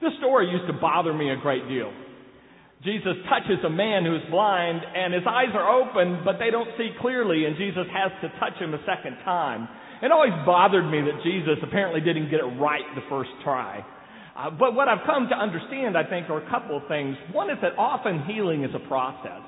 This story used to bother me a great deal. Jesus touches a man who's blind and his eyes are open, but they don't see clearly and Jesus has to touch him a second time. It always bothered me that Jesus apparently didn't get it right the first try. Uh, but what I've come to understand, I think, are a couple of things. One is that often healing is a process.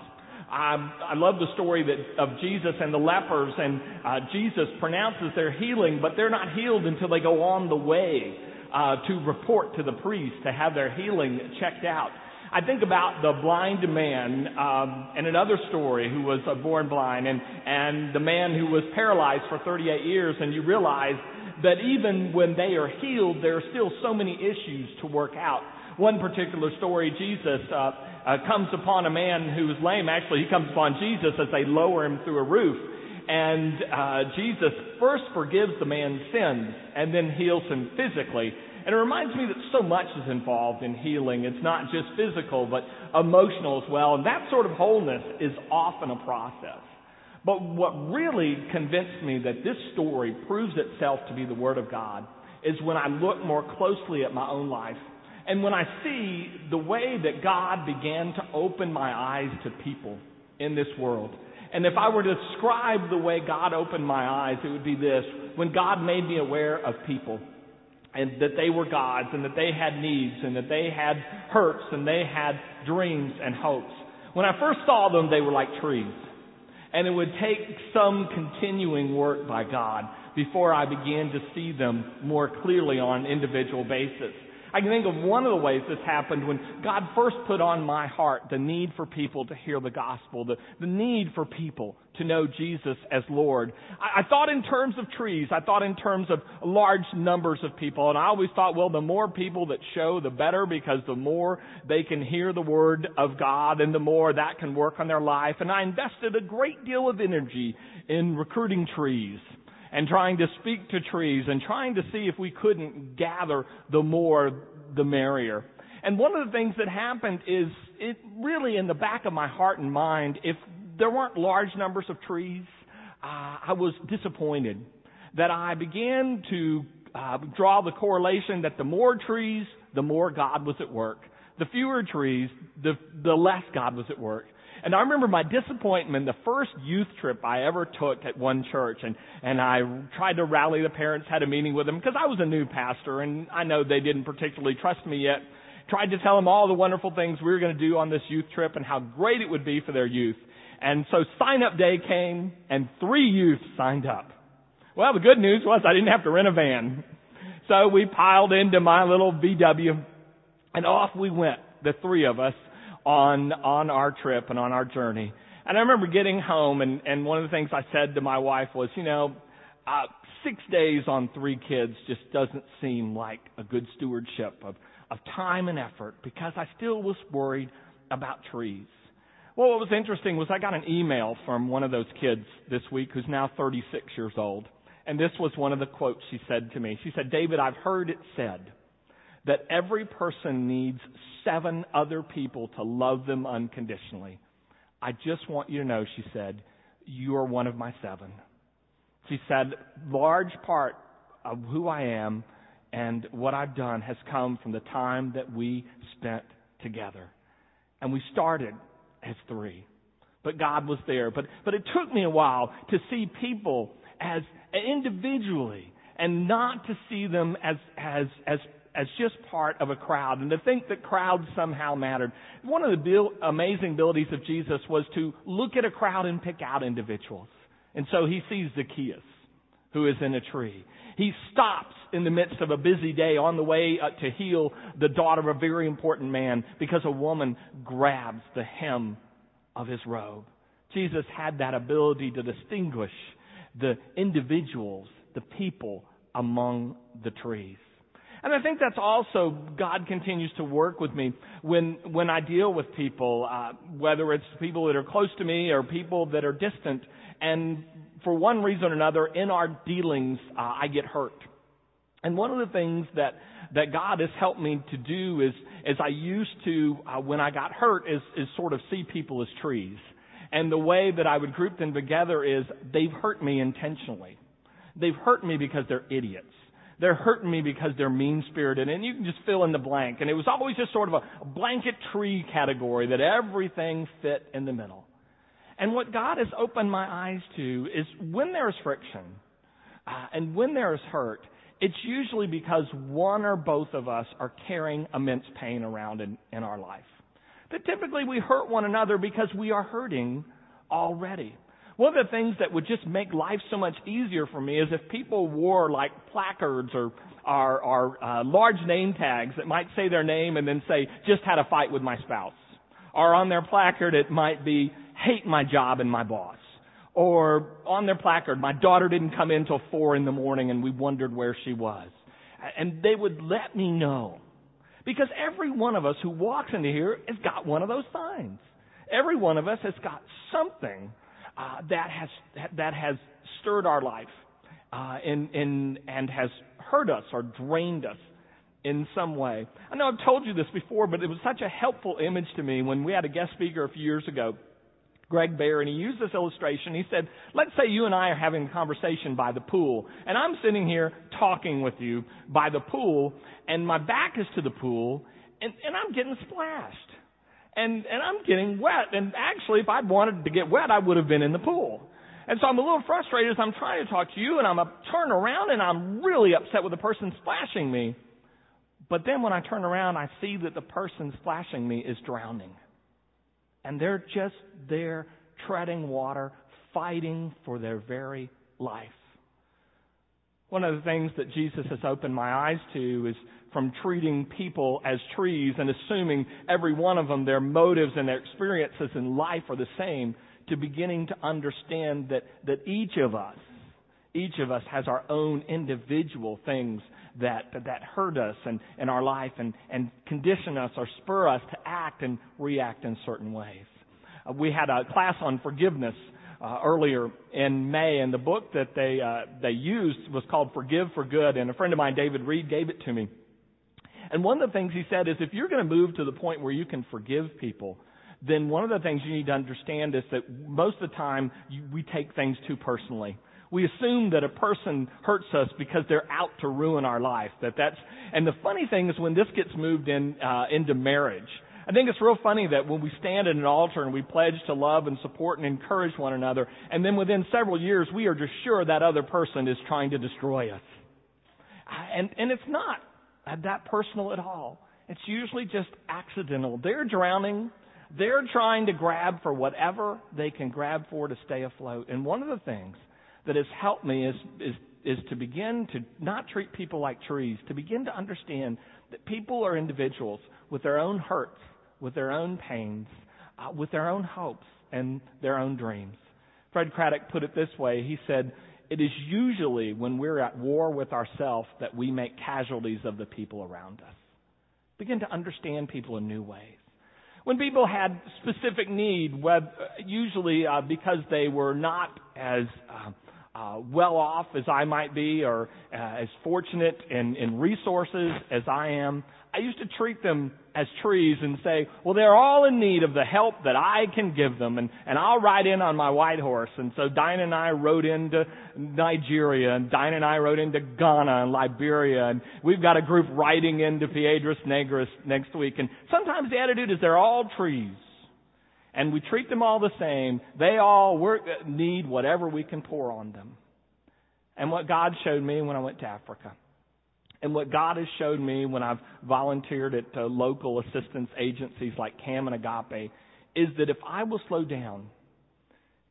Um, I love the story that of Jesus and the lepers, and uh, Jesus pronounces their healing, but they're not healed until they go on the way uh, to report to the priest to have their healing checked out. I think about the blind man um, and another story who was uh, born blind, and and the man who was paralyzed for 38 years, and you realize that even when they are healed, there are still so many issues to work out. One particular story, Jesus uh, uh, comes upon a man who is lame. Actually, he comes upon Jesus as they lower him through a roof. And uh, Jesus first forgives the man's sins and then heals him physically. And it reminds me that so much is involved in healing. It's not just physical, but emotional as well. And that sort of wholeness is often a process. But what really convinced me that this story proves itself to be the Word of God is when I look more closely at my own life and when I see the way that God began to open my eyes to people in this world. And if I were to describe the way God opened my eyes, it would be this. When God made me aware of people and that they were gods and that they had needs and that they had hurts and they had dreams and hopes. When I first saw them, they were like trees. And it would take some continuing work by God before I began to see them more clearly on an individual basis. I can think of one of the ways this happened when God first put on my heart the need for people to hear the gospel, the, the need for people to know Jesus as Lord. I, I thought in terms of trees. I thought in terms of large numbers of people. And I always thought, well, the more people that show, the better because the more they can hear the word of God and the more that can work on their life. And I invested a great deal of energy in recruiting trees and trying to speak to trees and trying to see if we couldn't gather the more the merrier. And one of the things that happened is it really in the back of my heart and mind, if there weren't large numbers of trees, uh, I was disappointed that I began to uh, draw the correlation that the more trees, the more God was at work. The fewer trees, the, the less God was at work. And I remember my disappointment the first youth trip I ever took at one church and, and I tried to rally the parents, had a meeting with them because I was a new pastor and I know they didn't particularly trust me yet. Tried to tell them all the wonderful things we were going to do on this youth trip and how great it would be for their youth. And so sign up day came and three youth signed up. Well, the good news was I didn't have to rent a van. So we piled into my little VW and off we went, the three of us on, on our trip and on our journey. And I remember getting home and, and one of the things I said to my wife was, you know, uh, six days on three kids just doesn't seem like a good stewardship of, of time and effort because I still was worried about trees. Well, what was interesting was I got an email from one of those kids this week who's now 36 years old. And this was one of the quotes she said to me. She said, David, I've heard it said that every person needs seven other people to love them unconditionally. I just want you to know, she said, you are one of my seven. She said, large part of who I am and what I've done has come from the time that we spent together. And we started as three. But God was there. But, but it took me a while to see people as individually and not to see them as, as, as as just part of a crowd and to think that crowds somehow mattered. One of the amazing abilities of Jesus was to look at a crowd and pick out individuals. And so he sees Zacchaeus, who is in a tree. He stops in the midst of a busy day on the way to heal the daughter of a very important man because a woman grabs the hem of his robe. Jesus had that ability to distinguish the individuals, the people among the trees. And I think that's also God continues to work with me when when I deal with people, uh, whether it's people that are close to me or people that are distant, and for one reason or another, in our dealings, uh, I get hurt. And one of the things that that God has helped me to do is, as I used to uh, when I got hurt, is is sort of see people as trees. And the way that I would group them together is they've hurt me intentionally. They've hurt me because they're idiots They're hurting me because they're mean spirited. And you can just fill in the blank. And it was always just sort of a blanket tree category that everything fit in the middle. And what God has opened my eyes to is when there's friction uh, and when there is hurt, it's usually because one or both of us are carrying immense pain around in, in our life. That typically we hurt one another because we are hurting already. One of the things that would just make life so much easier for me is if people wore like placards or or, or uh, large name tags that might say their name and then say, just had a fight with my spouse. Or on their placard it might be, hate my job and my boss. Or on their placard, my daughter didn't come in till four in the morning and we wondered where she was. And they would let me know. Because every one of us who walks into here has got one of those signs. Every one of us has got something uh, that has that has stirred our life uh, in, in, and has hurt us or drained us in some way. I know I've told you this before, but it was such a helpful image to me when we had a guest speaker a few years ago Greg Bear, and he used this illustration. He said, let's say you and I are having a conversation by the pool, and I'm sitting here talking with you by the pool, and my back is to the pool, and, and I'm getting splashed. And, and I'm getting wet. And actually, if I'd wanted to get wet, I would have been in the pool. And so I'm a little frustrated as I'm trying to talk to you, and I'm a turn around, and I'm really upset with the person splashing me. But then when I turn around, I see that the person splashing me is drowning. And they're just there treading water, fighting for their very life. One of the things that Jesus has opened my eyes to is from treating people as trees and assuming every one of them, their motives and their experiences in life are the same, to beginning to understand that, that each of us, each of us has our own individual things that, that hurt us and, in our life and, and condition us or spur us to act and react in certain ways. Uh, we had a class on forgiveness uh, earlier in May, and the book that they uh, they used was called Forgive for Good, and a friend of mine, David Reed, gave it to me. And one of the things he said is if you're going to move to the point where you can forgive people, then one of the things you need to understand is that most of the time you, we take things too personally we assume that a person hurts us because they're out to ruin our life. That that's, and the funny thing is when this gets moved in, uh, into marriage, I think it's real funny that when we stand at an altar and we pledge to love and support and encourage one another, and then within several years we are just sure that other person is trying to destroy us. And, and it's not that personal at all. It's usually just accidental. They're drowning. They're trying to grab for whatever they can grab for to stay afloat. And one of the things that has helped me is, is, is to begin to not treat people like trees, to begin to understand that people are individuals with their own hurts, with their own pains, uh, with their own hopes and their own dreams. Fred Craddock put it this way. He said, it is usually when we're at war with ourselves that we make casualties of the people around us. Begin to understand people in new ways. When people had specific need, usually uh, because they were not as uh, well off as I might be or uh, as fortunate in, in resources as I am, I used to treat them as trees and say, well, they're all in need of the help that I can give them, and, and I'll ride in on my white horse. And so Dinah and I rode into Nigeria, and Dinah and I rode into Ghana and Liberia, and we've got a group riding into Piedras Negras next week. And sometimes the attitude is they're all trees and we treat them all the same, they all work, need whatever we can pour on them. And what God showed me when I went to Africa, and what God has showed me when I've volunteered at uh, local assistance agencies like CAM and Agape, is that if I will slow down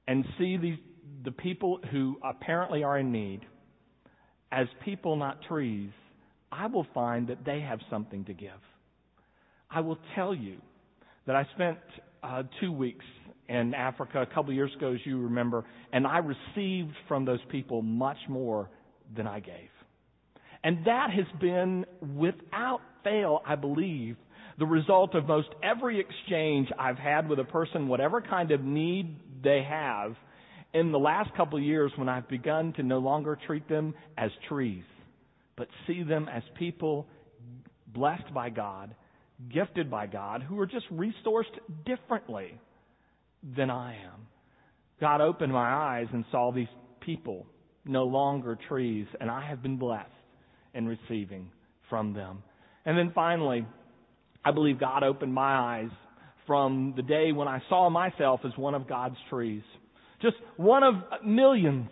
and see these, the people who apparently are in need as people, not trees, I will find that they have something to give. I will tell you that I spent uh, two weeks in Africa a couple of years ago, as you remember, and I received from those people much more than I gave. And that has been, without fail, I believe, the result of most every exchange I've had with a person, whatever kind of need they have, in the last couple of years when I've begun to no longer treat them as trees, but see them as people blessed by God gifted by God who are just resourced differently than I am. God opened my eyes and saw these people no longer trees, and I have been blessed in receiving from them. And then finally, I believe God opened my eyes from the day when I saw myself as one of God's trees. Just one of millions,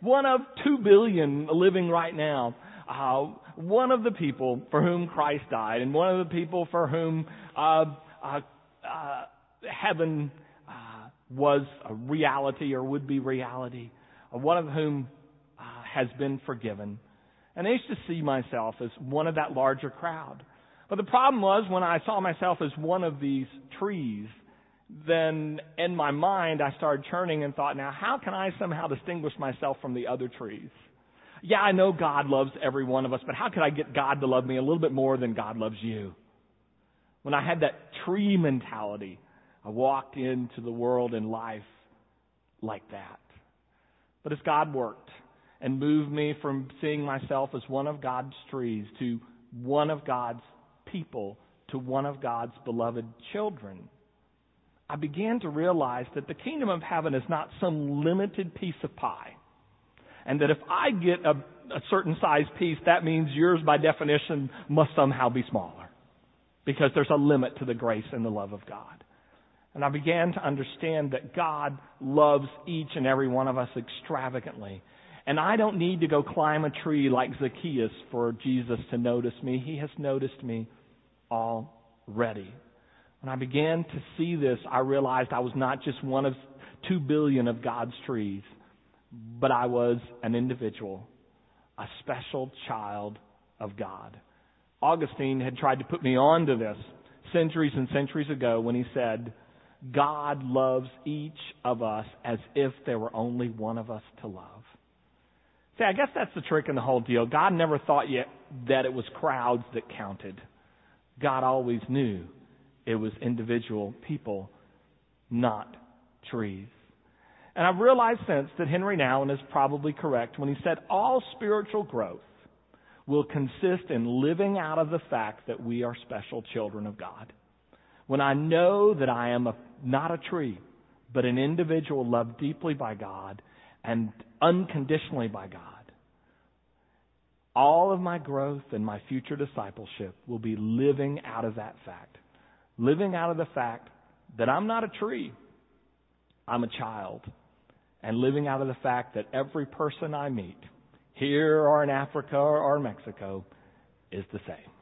one of two billion living right now. Uh, one of the people for whom Christ died, and one of the people for whom uh, uh, uh heaven uh, was a reality or would be reality. Uh, one of whom has been forgiven. And I used to see myself as one of that larger crowd. But the problem was when I saw myself as one of these trees, then in my mind I started churning and thought, now how can I somehow distinguish myself from the other trees? Yeah, I know God loves every one of us, but how could I get God to love me a little bit more than God loves you? When I had that tree mentality, I walked into the world and life like that. But as God worked and moved me from seeing myself as one of God's trees to one of God's people to one of God's beloved children, I began to realize that the kingdom of heaven is not some limited piece of pie. And that if I get a, a certain size piece, that means yours by definition must somehow be smaller. Because there's a limit to the grace and the love of God. And I began to understand that God loves each and every one of us extravagantly. And I don't need to go climb a tree like Zacchaeus for Jesus to notice me. He has noticed me already. When I began to see this, I realized I was not just one of two billion of God's trees, but I was an individual, a special child of God. Augustine had tried to put me on to this centuries and centuries ago when he said, God loves each of us as if there were only one of us to love. See, I guess that's the trick in the whole deal. God never thought yet that it was crowds that counted. God always knew it was individual people, not trees. And I've realized since that Henri Nouwen is probably correct when he said all spiritual growth will consist in living out of the fact that we are special children of God. When I know that I am a, not a tree, but an individual loved deeply by God and unconditionally by God, all of my growth and my future discipleship will be living out of that fact. Living out of the fact that I'm not a tree, I'm a child. And living out of the fact that every person I meet, here or in Africa or Mexico, is the same.